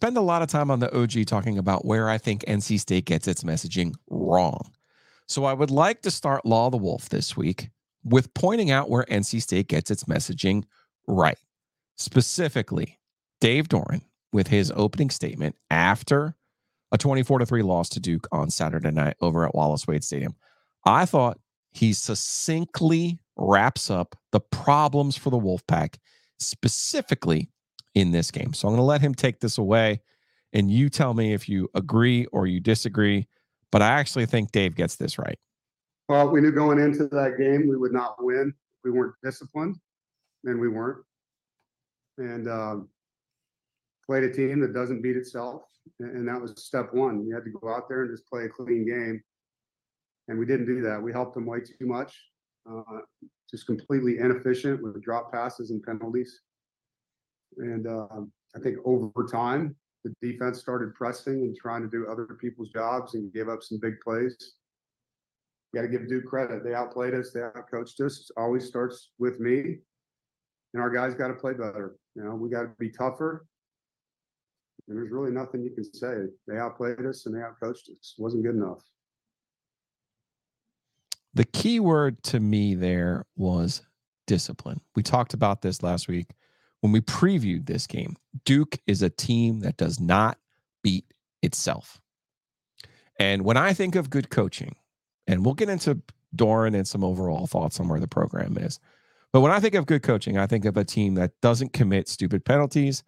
Spend a lot of time on the OG talking about where I think NC State gets its messaging wrong. So I would like to start Law the Wolf this week with pointing out where NC State gets its messaging right. Specifically, Dave Doeren with his opening statement after a 24 to 3 loss to Duke on Saturday night over at Wallace Wade Stadium. I thought he succinctly wraps up the problems for the Wolfpack, specifically in this game. So I'm going to let him take this away and you tell me if you agree or you disagree. But I actually think Dave gets this right. Well, we knew going into that game we would not win. We weren't disciplined, and we weren't. And um, played a team that doesn't beat itself, and that was step one. You had to go out there and just play a clean game, and we didn't do that. We helped them way too much, uh, just completely inefficient with drop passes and penalties. And um, I think over time, the defense started pressing and trying to do other people's jobs and gave up some big plays. Got to give Duke credit. They outplayed us. They outcoached us. It always starts with me. And our guys got to play better. You know, we got to be tougher. And there's really nothing you can say. They outplayed us and they outcoached us. It wasn't good enough. The key word to me there was discipline. We talked about this last week when we previewed this game. Duke is a team that does not beat itself. And when I think of good coaching, and we'll get into Doeren and some overall thoughts on where the program is. But when I think of good coaching, I think of a team that doesn't commit stupid penalties.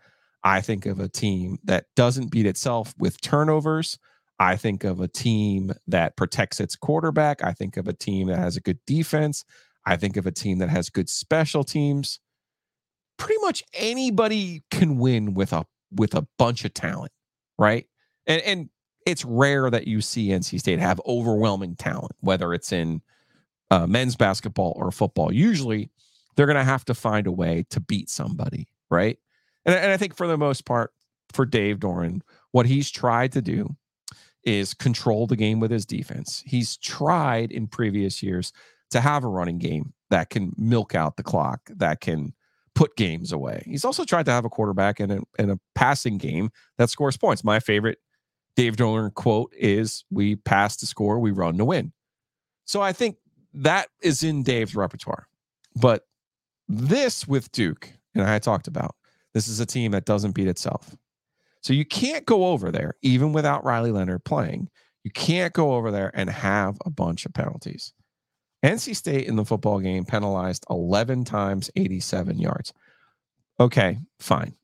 I think of a team that doesn't beat itself with turnovers. I think of a team that protects its quarterback. I think of a team that has a good defense. I think of a team that has good special teams pretty much anybody can win with a with a bunch of talent, right? And and it's rare that you see NC State have overwhelming talent, whether it's in uh, men's basketball or football. Usually, they're going to have to find a way to beat somebody, right? And, and I think for the most part, for Dave Doeren, what he's tried to do is control the game with his defense. He's tried in previous years to have a running game that can milk out the clock, that can put games away. He's also tried to have a quarterback in a, a passing game that scores points. My favorite Dave Doeren quote is We pass to score, we run to win. So I think that is in Dave's repertoire. But this with Duke, and I talked about, this is a team that doesn't beat itself. So you can't go over there, even without Riley Leonard playing. You can't go over there and have a bunch of penalties. NC State in the football game penalized 11 times 87 yards. Okay, fine.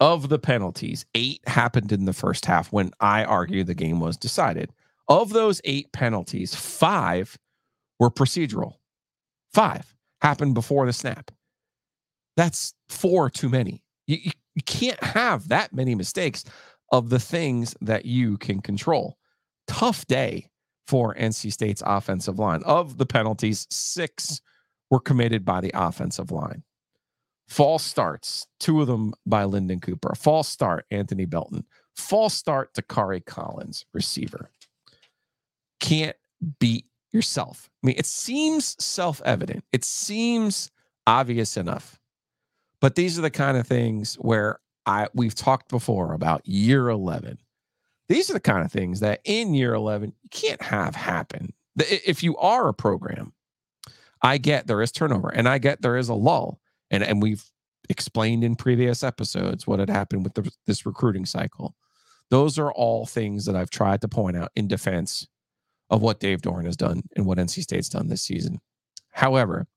Of the penalties, eight happened in the first half when I argue the game was decided. Of those eight penalties, five were procedural. Five happened before the snap. That's four too many. You, you, you can't have that many mistakes of the things that you can control. Tough day for NC State's offensive line. Of the penalties, six were committed by the offensive line. False starts, two of them by Lyndon Cooper. False start, Anthony Belton. False start to Kari Collins, receiver. Can't beat yourself. I mean, it seems self evident, it seems obvious enough. But these are the kind of things where I we've talked before about year 11 these are the kind of things that in year 11 you can't have happen. If you are a program, I get there is turnover and I get there is a lull. And, and we've explained in previous episodes what had happened with the, this recruiting cycle. Those are all things that I've tried to point out in defense of what Dave Doeren has done and what NC State's done this season. However,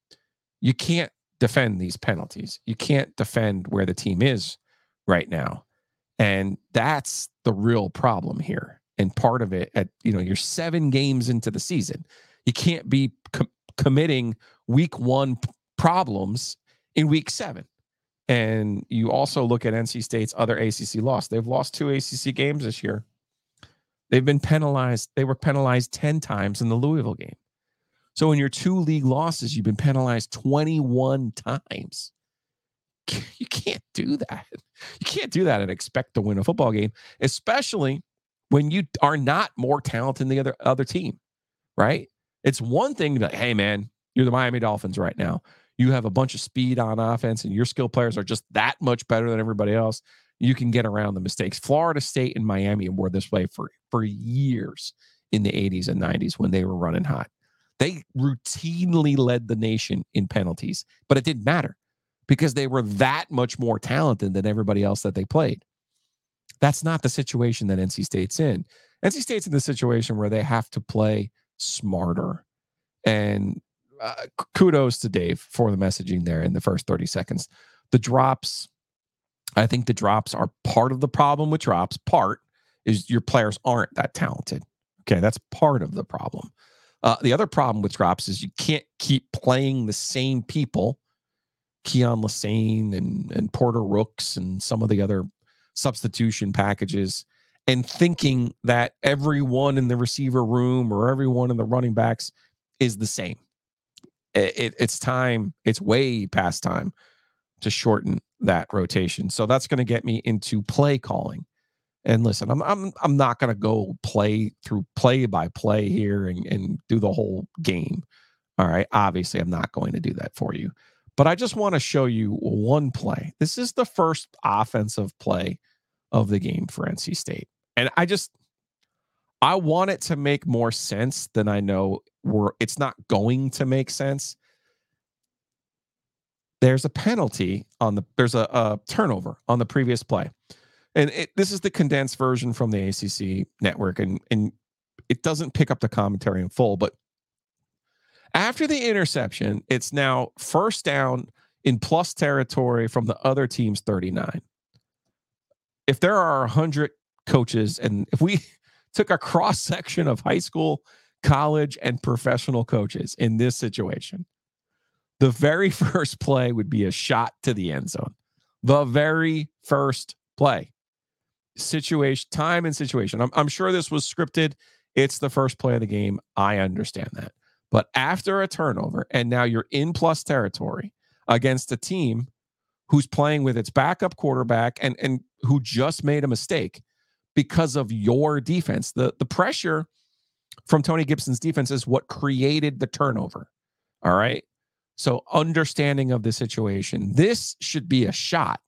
you can't defend these penalties. You can't defend where the team is right now. And that's the real problem here. And part of it at, you know, you're seven games into the season. You can't be com- committing week one p- problems in week seven. And you also look at NC State's other ACC loss. They've lost two ACC games this year. They've been penalized. They were penalized 10 times in the Louisville game. So in your two league losses, you've been penalized 21 times. You can't do that. You can't do that and expect to win a football game, especially when you are not more talented than the other other team, right? It's one thing like, hey man, you're the Miami Dolphins right now. You have a bunch of speed on offense, and your skill players are just that much better than everybody else. You can get around the mistakes. Florida State and Miami were this way for for years in the 80s and 90s when they were running hot. They routinely led the nation in penalties, but it didn't matter because they were that much more talented than everybody else that they played. That's not the situation that NC State's in. NC State's in the situation where they have to play smarter. And uh, kudos to Dave for the messaging there in the first 30 seconds. The drops, I think the drops are part of the problem with drops. Part is your players aren't that talented. Okay, that's part of the problem. Uh, the other problem with drops is you can't keep playing the same people, Keyon Lesane and, and Porter Rooks and some of the other substitution packages, and thinking that everyone in the receiver room or everyone in the running backs is the same. It, it, it's time, it's way past time to shorten that rotation. So that's going to get me into play calling. And listen, I'm I'm I'm not gonna go play through play by play here and, and do the whole game. All right. Obviously, I'm not going to do that for you. But I just want to show you one play. This is the first offensive play of the game for NC State. And I just I want it to make more sense than I know we're it's not going to make sense. There's a penalty on the there's a, a turnover on the previous play and it, this is the condensed version from the ACC network, and and it doesn't pick up the commentary in full. But after the interception, it's now first down in plus territory from the other team's 39. If there are 100 coaches, and if we took a cross section of high school, college, and professional coaches in this situation, the very first play would be a shot to the end zone. The very first play situation, time and situation. I'm, I'm sure this was scripted. It's the first play of the game. I understand that. But after a turnover, and now you're in plus territory against a team who's playing with its backup quarterback and, and who just made a mistake because of your defense. The, the pressure from Tony Gibson's defense is what created the turnover. All right. So, understanding of the situation, this should be a shot.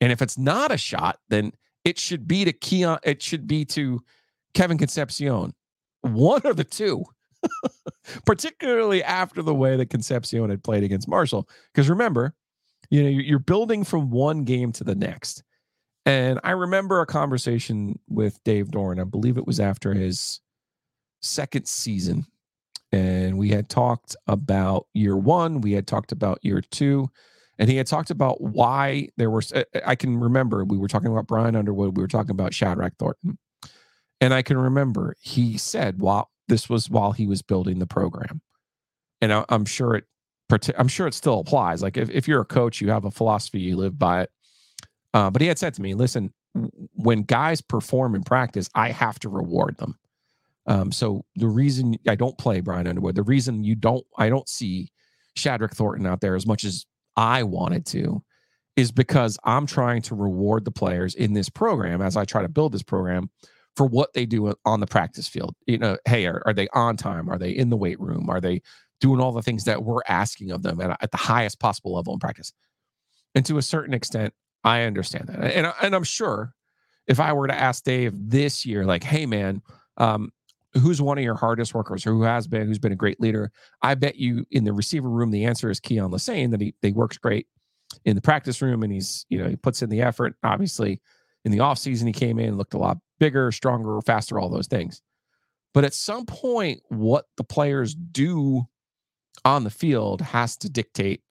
And if it's not a shot, then it should be to Keyon. It should be to Kevin Concepcion. One of the two, particularly after the way that Concepcion had played against Marshall. Because remember, you know, you're building from one game to the next. And I remember a conversation with Dave Doeren. I believe it was after his second season. And we had talked about year one, we had talked about year two, and he had talked about why there were. I can remember we were talking about Brian Underwood. We were talking about Shadrach Thornton, and I can remember he said while this was while he was building the program, and I, am sure it. I'm sure it still applies. Like if, if you're a coach, you have a philosophy, you live by it. Uh, but he had said to me, "Listen, when guys perform in practice, I have to reward them." Um, so the reason I don't play Brian Underwood, the reason you don't, I don't see Shadrach Thornton out there as much as I wanted to is because I'm trying to reward the players in this program as I try to build this program for what they do on the practice field. You know, hey, are, are they on time? Are they in the weight room? Are they doing all the things that we're asking of them at, at the highest possible level in practice? And to a certain extent, I understand that. And, and I'm sure if I were to ask Dave this year, like, hey, man, um, who's one of your hardest workers or who has been, who's been a great leader? I bet you in the receiver room, the answer is Keyon Lesane that he, he works great in the practice room and he's, you know, he puts in the effort. Obviously, in the offseason, he came in, looked a lot bigger, stronger, faster, all those things. But at some point, what the players do on the field has to dictate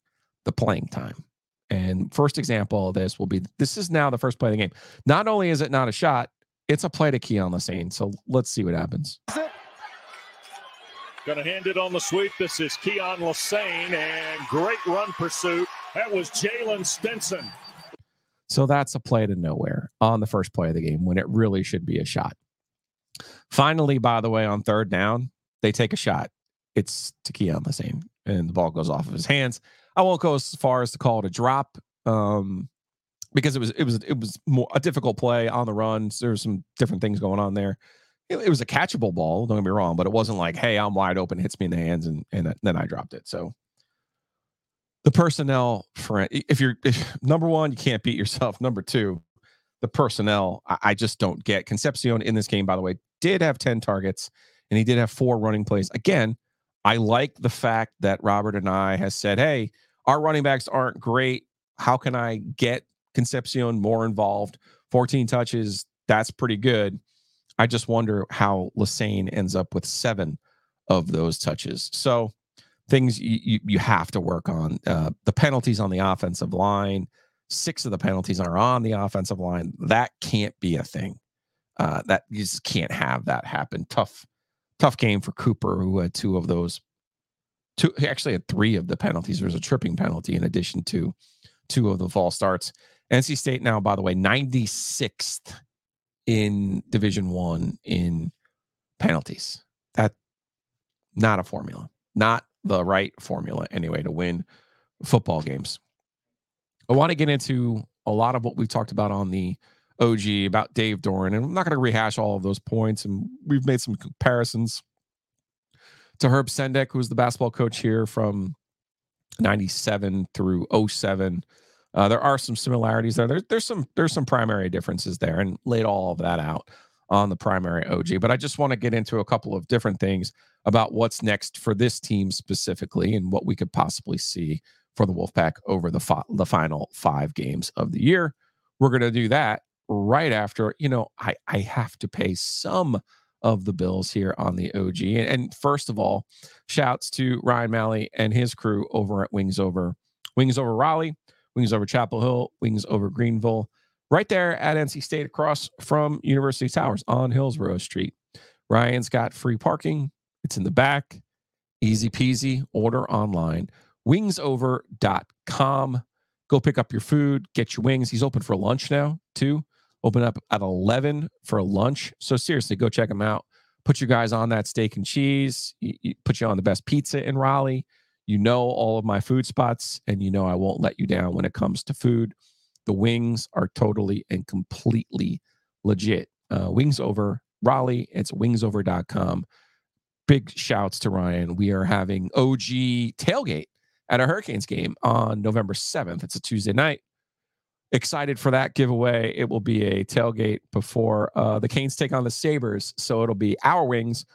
the playing time. And first example of this will be this is now the first play of the game. Not only is it not a shot, it's a play to Keyon Lesane. So let's see what happens. Going to hand it on the sweep. This is Keyon Lesane and great run pursuit That was Jaylen Stinson. So that's a play to nowhere on the first play of the game when it really should be a shot. Finally, by the way, on third down, they take a shot. It's to Keyon Lesane, and the ball goes off of his hands. I won't go as far as to call it a drop, um, because it was it was it was more a difficult play on the run. So There's some different things going on there. It, it was a catchable ball. Don't get me wrong, but it wasn't like, hey, I'm wide open, hits me in the hands, and and then I dropped it. So the personnel for if you're if, number one, you can't beat yourself. Number two, the personnel, I, I just don't get. Concepcion in this game, by the way, did have 10 targets and he did have four running plays. Again, I like the fact that Robert Anae has said, hey, our running backs aren't great. How can I get Concepcion more involved? 14 touches, that's pretty good. I just wonder how Lesane ends up with seven of those touches. So things you you, you have to work on. Uh, the penalties on the offensive line, six of the penalties are on the offensive line. That can't be a thing. Uh, that you just can't have that happen. Tough, tough game for Cooper, who had two of those. Two he actually had three of the penalties. There was a tripping penalty in addition to two of the false starts. NC State now, by the way, 96th in Division One in penalties. That not a formula, not the right formula anyway to win football games. I want to get into a lot of what we've talked about on the OG about Dave Doeren, and I'm not going to rehash all of those points. And we've made some comparisons to Herb Sendek, who was the basketball coach here from 97 through 07. Uh, there are some similarities there. There's there's some there's some primary differences there, and laid all of that out on the primary OG. But I just want to get into a couple of different things about what's next for this team specifically, and what we could possibly see for the Wolfpack over the fi- the final five games of the year. We're going to do that right after. You know, I I have to pay some of the bills here on the OG. And, and first of all, shouts to Ryan Malley and his crew over at Wings Over Wings Over Raleigh wings over Chapel Hill, wings over Greenville, right there at NC State across from University Towers on Hillsborough Street. Ryan's got free parking. It's in the back. Easy peasy. Order online. Wingsover.com. Go pick up your food, get your wings. He's open for lunch now, too. Open up at 11 for lunch. So seriously, go check him out. Put you guys on that steak and cheese. put you on the best pizza in Raleigh. You know all of my food spots, and you know I won't let you down when it comes to food. The wings are totally and completely legit. Uh, wings over Raleigh, it's wingsover.com. Big shouts to Ryan. We are having OG tailgate at a Hurricanes game on November 7th. It's a Tuesday night. Excited for that giveaway. It will be a tailgate before uh, the Canes take on the Sabres. So it'll be our wings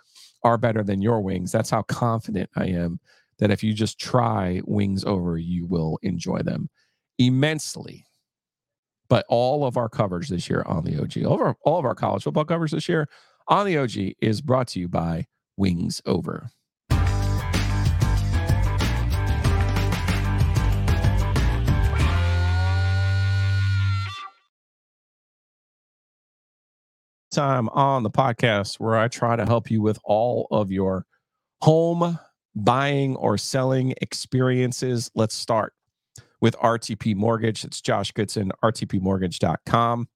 are better than your wings. That's how confident I am that if you just try wings over, you will enjoy them immensely. But all of our coverage this year on the OG, all of our, all of our college football coverage this year on the OG is brought to you by Wings Over. Time on the podcast where I try to help you with all of your home buying or selling experiences. Let's start with RTP Mortgage. It's Josh Goodson, rtpmortgage.com.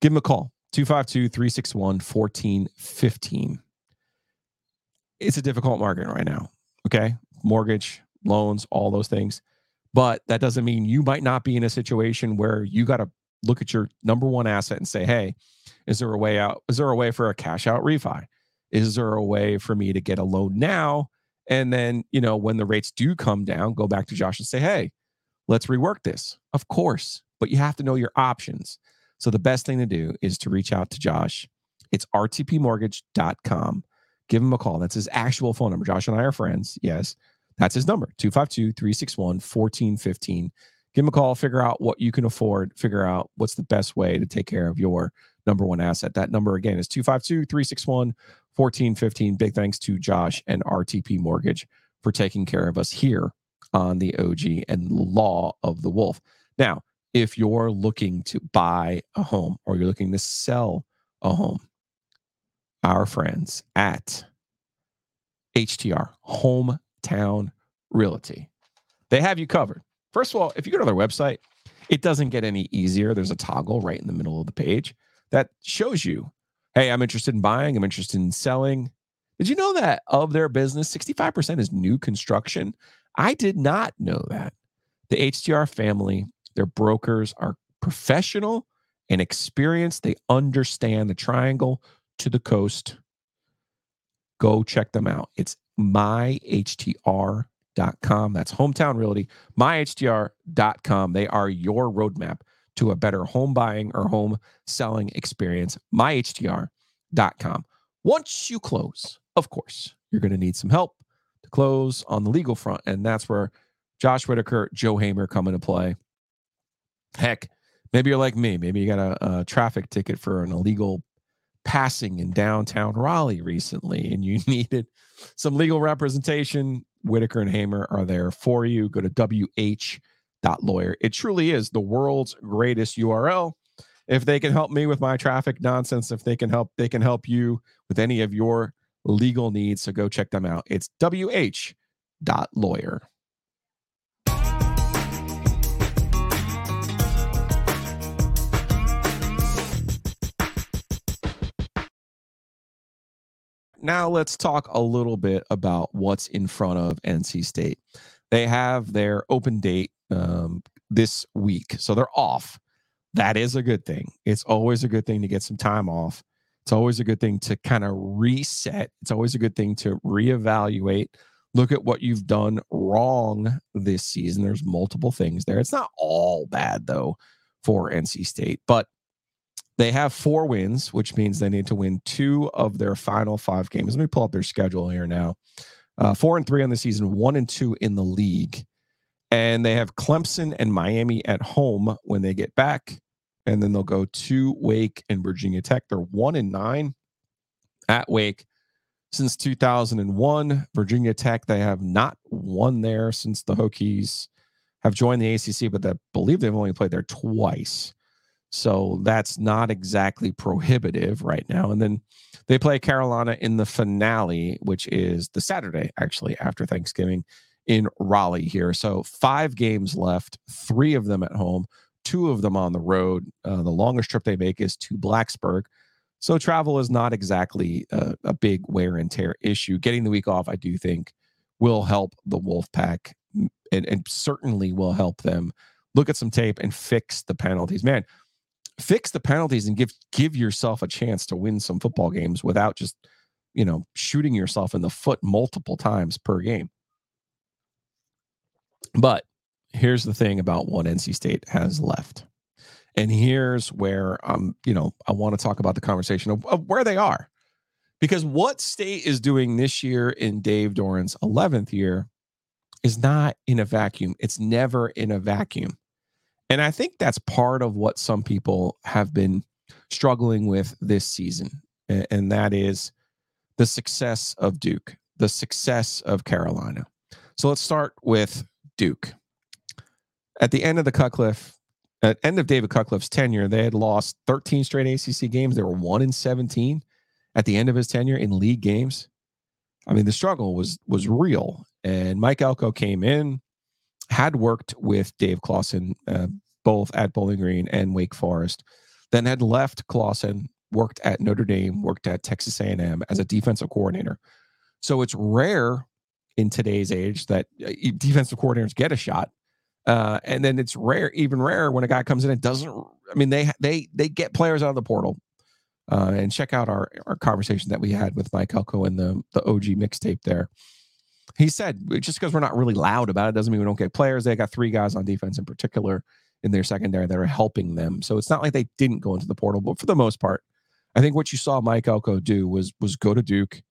Give him a call, 252 361 1415. It's a difficult market right now. Okay. Mortgage, loans, all those things. But that doesn't mean you might not be in a situation where you got to look at your number one asset and say, hey, is there a way out? Is there a way for a cash out refi? Is there a way for me to get a loan now and then, you know, when the rates do come down, go back to Josh and say, hey, let's rework this. Of course, but you have to know your options. So the best thing to do is to reach out to Josh. It's rtpmortgage.com. Give him a call. That's his actual phone number. Josh and I are friends. Yes, that's his number 252 361 1415. Give him a call, figure out what you can afford, figure out what's the best way to take care of your number one asset. That number again is 252 361 1415. Big thanks to Josh and RTP Mortgage for taking care of us here on the OG and Law of the Wolf. Now, if you're looking to buy a home or you're looking to sell a home, our friends at HTR Hometown Realty, they have you covered First of all, if you go to their website, it doesn't get any easier. There's a toggle right in the middle of the page that shows you, hey, I'm interested in buying, I'm interested in selling. Did you know that of their business, 65% is new construction? I did not know that. The HTR family, their brokers are professional and experienced. They understand the triangle to the coast. Go check them out. It's myhtr.com. That's hometown realty, myhtr.com. They are your roadmap to a better home buying or home selling experience. myhtr.com. Once you close, of course, you're going to need some help to close on the legal front. And that's where Josh Whitaker, Joe Hamer come into play. Heck, maybe you're like me. Maybe you got a, a traffic ticket for an illegal passing in downtown Raleigh recently and you needed some legal representation. Whitaker and Hamer are there for you. Go to wh.lawyer. It truly is the world's greatest URL. If they can help me with my traffic nonsense, if they can help, they can help you with any of your legal needs. So go check them out. It's wh.lawyer. Now let's talk a little bit about what's in front of NC State. They have their open date um, this week, so they're off. That is a good thing. It's always a good thing to get some time off. It's always a good thing to kind of reset. It's always a good thing to reevaluate, look at what you've done wrong this season. There's multiple things there. It's not all bad though for NC State, but they have four wins, which means they need to win two of their final five games. Let me pull up their schedule here now. Uh, four and three on the season, one and two in the league. And they have Clemson and Miami at home when they get back. And then they'll go to Wake and Virginia Tech. They're one and nine at Wake since 2001. Virginia Tech, they have not won there since the Hokies have joined the ACC, but I believe they've only played there twice. So that's not exactly prohibitive right now. And then they play Carolina in the finale, which is the Saturday, actually, after Thanksgiving in Raleigh here. So five games left, three of them at home, two of them on the road. Uh, the longest trip they make is to Blacksburg. So travel is not exactly a, a big wear and tear issue. Getting the week off, I do think, will help the Wolfpack and, and certainly will help them look at some tape and fix the penalties. Man, fix the penalties and give give yourself a chance to win some football games without just you know shooting yourself in the foot multiple times per game but here's the thing about what nc state has left and here's where um you know i want to talk about the conversation of, of where they are because what state is doing this year in dave doeren's 11th year is not in a vacuum it's never in a vacuum and I think that's part of what some people have been struggling with this season. And that is the success of Duke, the success of Carolina. So let's start with Duke. At the end of the Cutcliffe, at end of David Cutcliffe's tenure, they had lost 13 straight ACC games. They were one in 17 at the end of his tenure in league games. I mean, the struggle was was real. And Mike Elko came in, had worked with Dave Clawson uh, both at Bowling Green and Wake Forest, then had left Clawson, worked at Notre Dame, worked at Texas A&M as a defensive coordinator. So it's rare in today's age that uh, defensive coordinators get a shot. Uh, and then it's rare, even rare, when a guy comes in and doesn't. I mean, they they they get players out of the portal. Uh, and check out our our conversation that we had with Mike Elko and the the OG mixtape there he said just because we're not really loud about it doesn't mean we don't get players. They got three guys on defense in particular in their secondary that are helping them. So it's not like they didn't go into the portal, but for the most part, I think what you saw Mike Elko do was was go to Duke,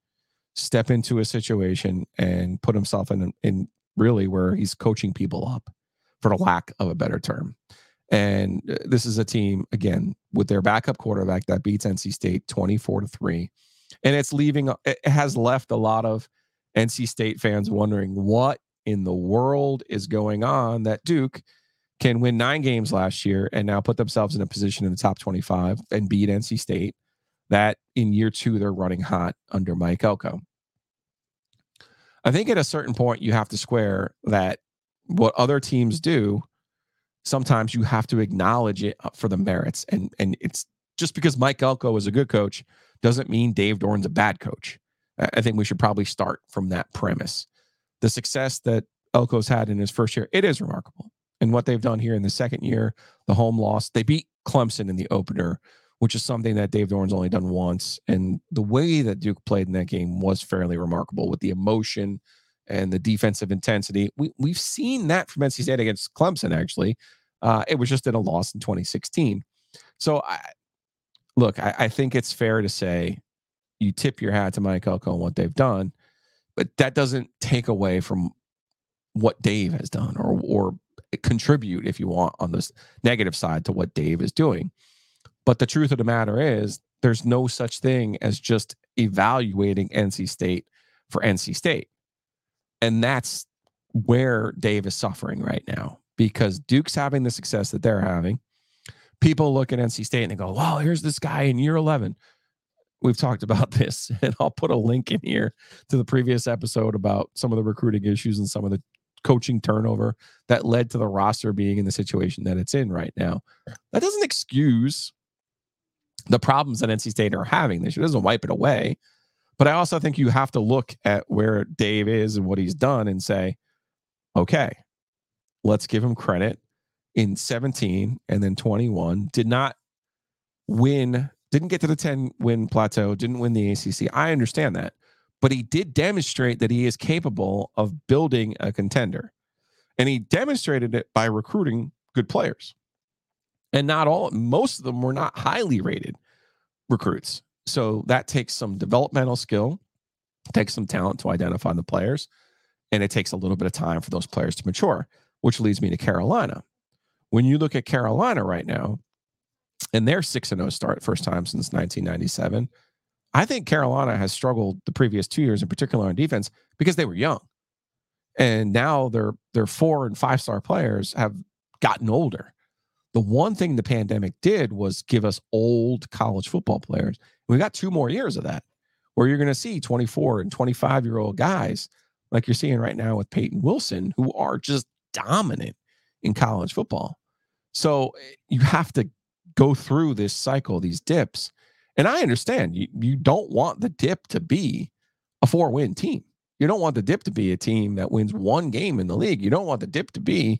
step into a situation and put himself in in really where he's coaching people up, for the lack of a better term. And uh, this is a team again with their backup quarterback that beats NC State 24 to 3. And it's leaving it has left a lot of NC State fans wondering what in the world is going on that Duke can win nine games last year and now put themselves in a position in the top 25 and beat NC State. That in year two, they're running hot under Mike Elko. I think at a certain point, you have to square that what other teams do, sometimes you have to acknowledge it uh, for the merits. And and it's just because Mike Elko is a good coach doesn't mean Dave Doeren's a bad coach. I think we should probably start from that premise. The success that Elko's had in his first year, it is remarkable. And what they've done here in the second year, the home loss, they beat Clemson in the opener, which is something that Dave Doeren's only done once. And the way that Duke played in that game was fairly remarkable with the emotion and the defensive intensity. We, we've seen that from NC State against Clemson, actually. Uh, it was just in a loss in 2016. So, I, look, I, I think it's fair to say you tip your hat to Mike Elko and what they've done, but that doesn't take away from what Dave has done or or contribute, if you want, on this negative side to what Dave is doing. But the truth of the matter is, there's no such thing as just evaluating NC State for NC State. And that's where Dave is suffering right now because Duke's having the success that they're having. People look at NC State and they go, well, here's this guy in year 11. We've talked about this, and I'll put a link in here to the previous episode about some of the recruiting issues and some of the coaching turnover that led to the roster being in the situation that it's in right now. That doesn't excuse the problems that NC State are having this doesn't wipe it away. But I also think you have to look at where Dave is and what he's done and say, okay, let's give him credit. In 17 and then 21, did not win, didn't get to the 10 win plateau, didn't win the ACC. I understand that. But he did demonstrate that he is capable of building a contender. And he demonstrated it by recruiting good players. And not all, most of them were not highly rated recruits. So that takes some developmental skill, takes some talent to identify the players, and it takes a little bit of time for those players to mature, which leads me to Carolina. When you look at Carolina right now, and their 6 and 0 start, first time since 1997, I think Carolina has struggled the previous two years, in particular on defense, because they were young. And now their their four and five star players have gotten older. The one thing the pandemic did was give us old college football players. We got two more years of that, where you're going to see 24 and 25 year old guys like you're seeing right now with Peyton Wilson, who are just dominant in college football. So eh, you have to go through this cycle, these dips. And I understand you, you don't want the dip to be a four win team. You don't want the dip to be a team that wins one game in the league. You don't want the dip to be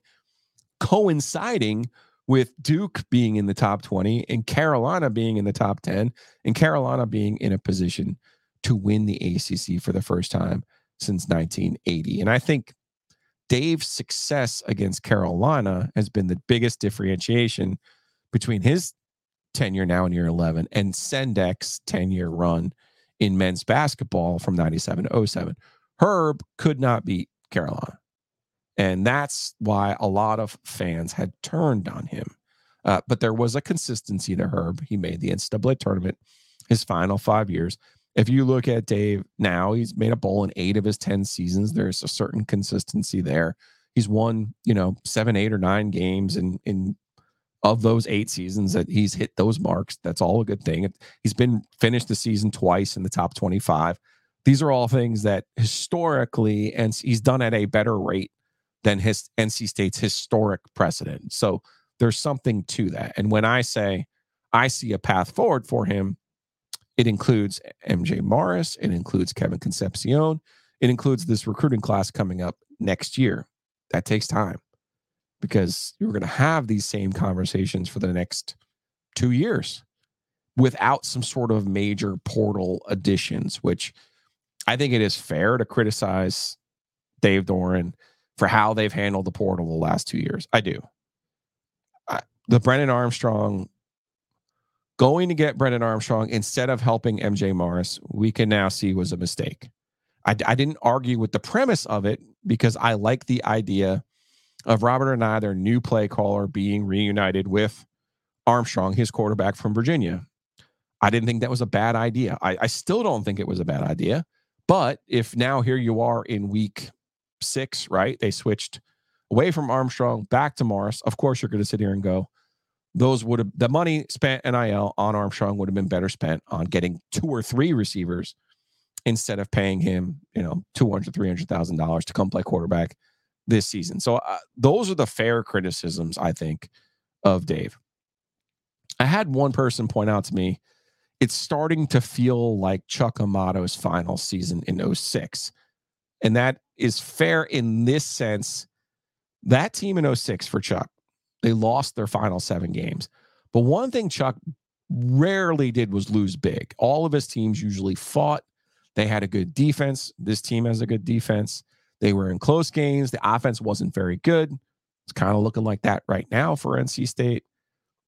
coinciding with Duke being in the top 20 and Carolina being in the top 10 and Carolina being in a position to win the ACC for the first time since 1980. And I think Dave's success against Carolina has been the biggest differentiation between his tenure now in year 11 and Sendek's 10 year run in men's basketball from 97 to 07. Herb could not beat Carolina. And that's why a lot of fans had turned on him. Uh, but there was a consistency to Herb. He made the NCAA tournament his final five years. If you look at Dave now, he's made a bowl in eight of his 10 seasons. There's a certain consistency there. He's won, you know, seven, eight, or nine games in, in of those eight seasons that he's hit those marks. That's all a good thing. He's been finished the season twice in the top 25. These are all things that historically, and he's done at a better rate than his NC State's historic precedent. So there's something to that. And when I say I see a path forward for him, it includes MJ Morris, it includes Kevin Concepcion, it includes this recruiting class coming up next year. That takes time because you're going to have these same conversations for the next two years without some sort of major portal additions, which I think it is fair to criticize Dave Doeren for how they've handled the portal the last two years. I do. I, the Brennan Armstrong going to get Brennan Armstrong instead of helping MJ Morris, we can now see was a mistake. I, I didn't argue with the premise of it because I like the idea of Robert Anae, their new play caller, being reunited with Armstrong, his quarterback from Virginia. I didn't think that was a bad idea. I, I still don't think it was a bad idea. But if now here you are in week six, right? They switched away from Armstrong back to Morris. Of course, you're going to sit here and go, those would have the money spent NIL on Armstrong would have been better spent on getting two or three receivers instead of paying him, you know, two hundred, three hundred thousand dollars to come play quarterback this season. So uh, those are the fair criticisms I think of Dave. I had one person point out to me it's starting to feel like Chuck Amato's final season in 06. And that is fair in this sense. That team in 06 for Chuck, they lost their final seven games. But one thing Chuck rarely did was lose big. All of his teams usually fought. They had a good defense. This team has a good defense. They were in close games. The offense wasn't very good. It's kind of looking like that right now for NC State.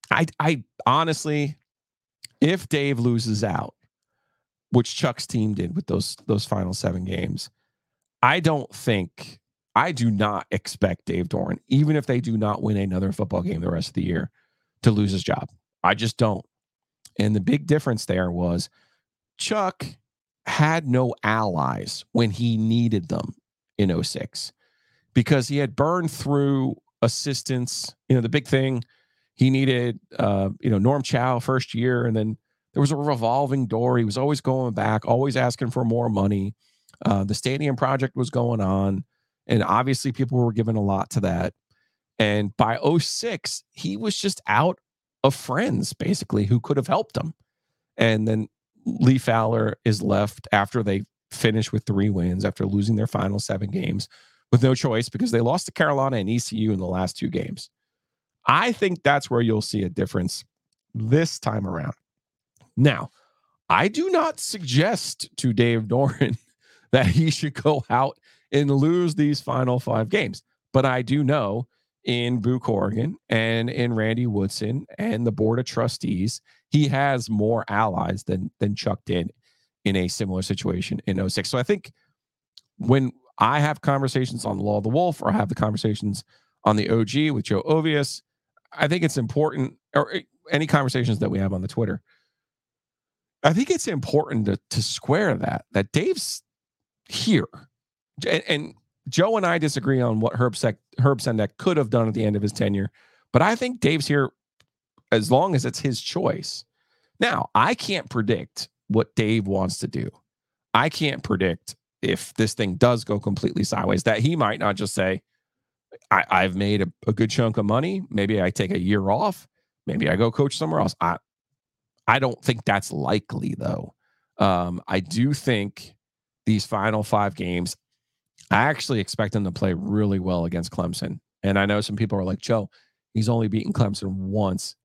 I I honestly, if Dave loses out, which Chuck's team did with those those final seven games, I don't think I do not expect Dave Doeren, even if they do not win another football game the rest of the year, to lose his job. I just don't. And the big difference there was Chuck had no allies when he needed them in 06 because he had burned through assistants. You know, the big thing he needed, uh, you know, Norm Chow first year, and then there was a revolving door. He was always going back, always asking for more money. Uh, the stadium project was going on, and obviously people were giving a lot to that. And by 06, he was just out of friends, basically, who could have helped him. And then Lee Fowler is left after they finish with three wins after losing their final seven games with no choice because they lost to Carolina and ECU in the last two games. I think that's where you'll see a difference this time around. Now, I do not suggest to Dave Doeren that he should go out and lose these final five games, but I do know in Boo Corrigan and in Randy Woodson and the board of trustees, he has more allies than than Chuck did in a similar situation in 06. So I think when I have conversations on the Law of the Wolf or I have the conversations on the OG with Joe Ovies, I think it's important, or eh, any conversations that we have on the Twitter. I think it's important to, to square that, that Dave's here. And, and Joe and I disagree on what Herb, Sek, Herb Sendek could have done at the end of his tenure, but I think Dave's here as long as it's his choice. Now, I can't predict what Dave wants to do. I can't predict if this thing does go completely sideways that he might not just say, I, have made a, a, good chunk of money. Maybe I take a year off. Maybe I go coach somewhere else. I I don't think that's likely though. Um, I do think these final five games, I actually expect them to play really well against Clemson. And I know some people are like, Joe, he's only beaten Clemson once.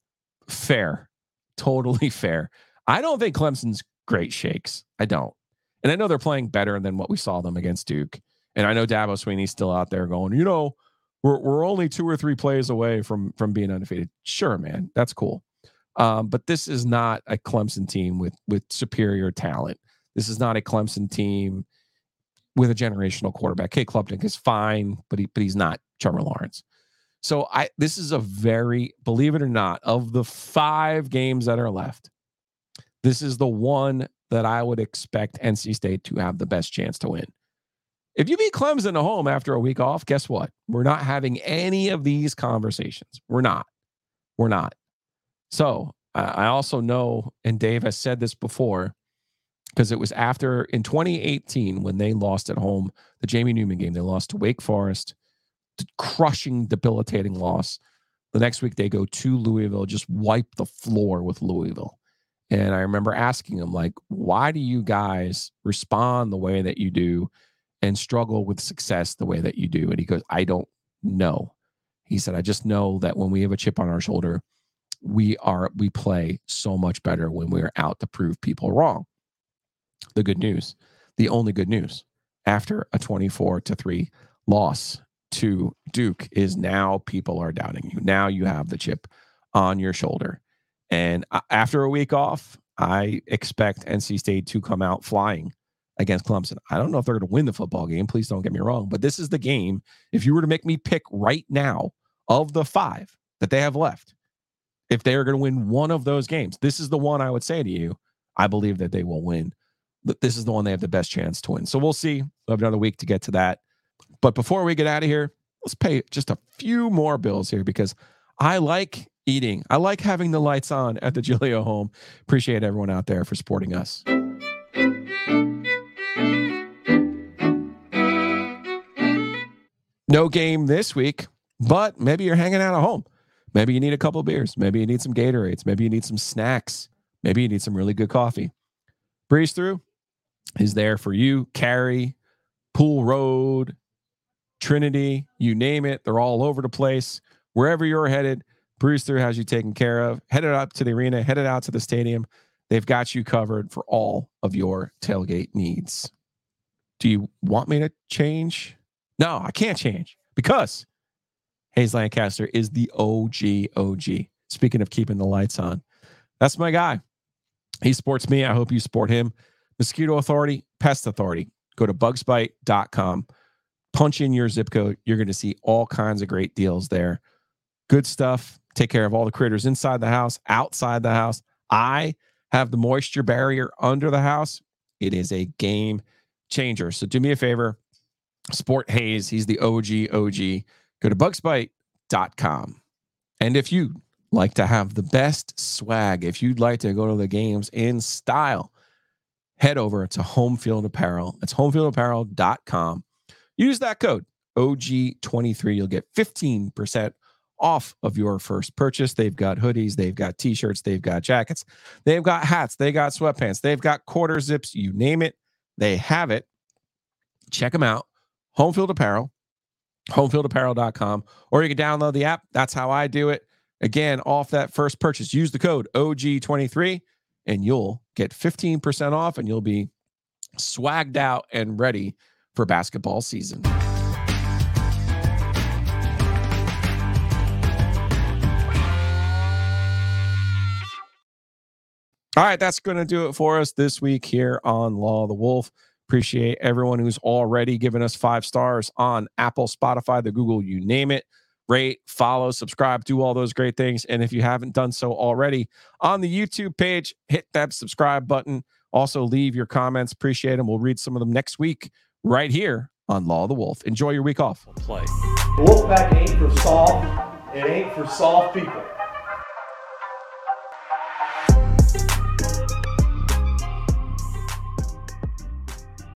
Fair, totally fair. I don't think Clemson's great shakes. I don't. And I know they're playing better than what we saw them against Duke. And I know Dabo Swinney's still out there going, you know, we're, we're only two or three plays away from from being undefeated. Sure, man, that's cool. Um, but this is not a Clemson team with with superior talent. This is not a Clemson team with a generational quarterback. Cade Klubnik is fine, but he but he's not Trevor Lawrence. So I this is a very believe it or not of the five games that are left, this is the one that I would expect NC State to have the best chance to win. If you beat Clemson at home after a week off, guess what? We're not having any of these conversations. We're not. We're not. So I also know, and Dave has said this before, because it was after in 2018 when they lost at home, the Jamie Newman game, they lost to Wake Forest, crushing, debilitating loss. The next week they go to Louisville, just wipe the floor with Louisville. And I remember asking him, like, why do you guys respond the way that you do and struggle with success the way that you do? And he goes, I don't know. He said, I just know that when we have a chip on our shoulder, we are we play so much better when we're out to prove people wrong. The good news, the only good news after a 24 to 3 loss to Duke is now people are doubting you. Now you have the chip on your shoulder. And after a week off, I expect NC State to come out flying against Clemson. I don't know if they're going to win the football game. Please don't get me wrong, but this is the game. If you were to make me pick right now of the five that they have left, if they are going to win one of those games, this is the one I would say to you. I believe that they will win. This is the one they have the best chance to win. So we'll see. We'll have another week to get to that. But before we get out of here, let's pay just a few more bills here because I like eating. I like having the lights on at the Giglio home. Appreciate everyone out there for supporting us. No game this week, but maybe you're hanging out at home. Maybe you need a couple beers. Maybe you need some Gatorades. Maybe you need some snacks. Maybe you need some really good coffee. Breeze Through is there for you. Cary, Pool Road, Trinity, you name it. They're all over the place. Wherever you're headed, Brewster has you taken care of. Headed up to the arena, headed out to the stadium. They've got you covered for all of your tailgate needs. Do you want me to change? No, I can't change because Hayes Lancaster is the OG OG. Speaking of keeping the lights on, that's my guy. He sports me. I hope you support him. Mosquito Authority, Pest Authority. Go to bugsbite.com. Punch in your zip code. You're going to see all kinds of great deals there. Good stuff. Take care of all the critters inside the house, outside the house. I have the moisture barrier under the house. It is a game changer. So do me a favor, Sport Hayes. He's the OG OG. Go to bugsbite.com. And if you like to have the best swag, if you'd like to go to the games in style, head over to Homefield Apparel. It's homefieldapparel.com. Use that code OG23. You'll get 15% off of your first purchase. They've got hoodies, they've got t shirts, they've got jackets, they've got hats, they got sweatpants, they've got quarter zips, you name it, they have it. Check them out. Homefield Apparel, homefieldapparel.com, or you can download the app. That's how I do it. Again, off that first purchase, use the code OG23 and you'll get 15% off and you'll be swagged out and ready for basketball season. All right, that's going to do it for us this week here on Law of the Wolf. Appreciate everyone who's already given us five stars on Apple, Spotify, the Google, you name it. Rate, follow, subscribe, do all those great things. And if you haven't done so already on the YouTube page, hit that subscribe button. Also, leave your comments. Appreciate them. We'll read some of them next week right here on Law of the Wolf. Enjoy your week off. Play. Wolfpack ain't for soft. It ain't for soft people.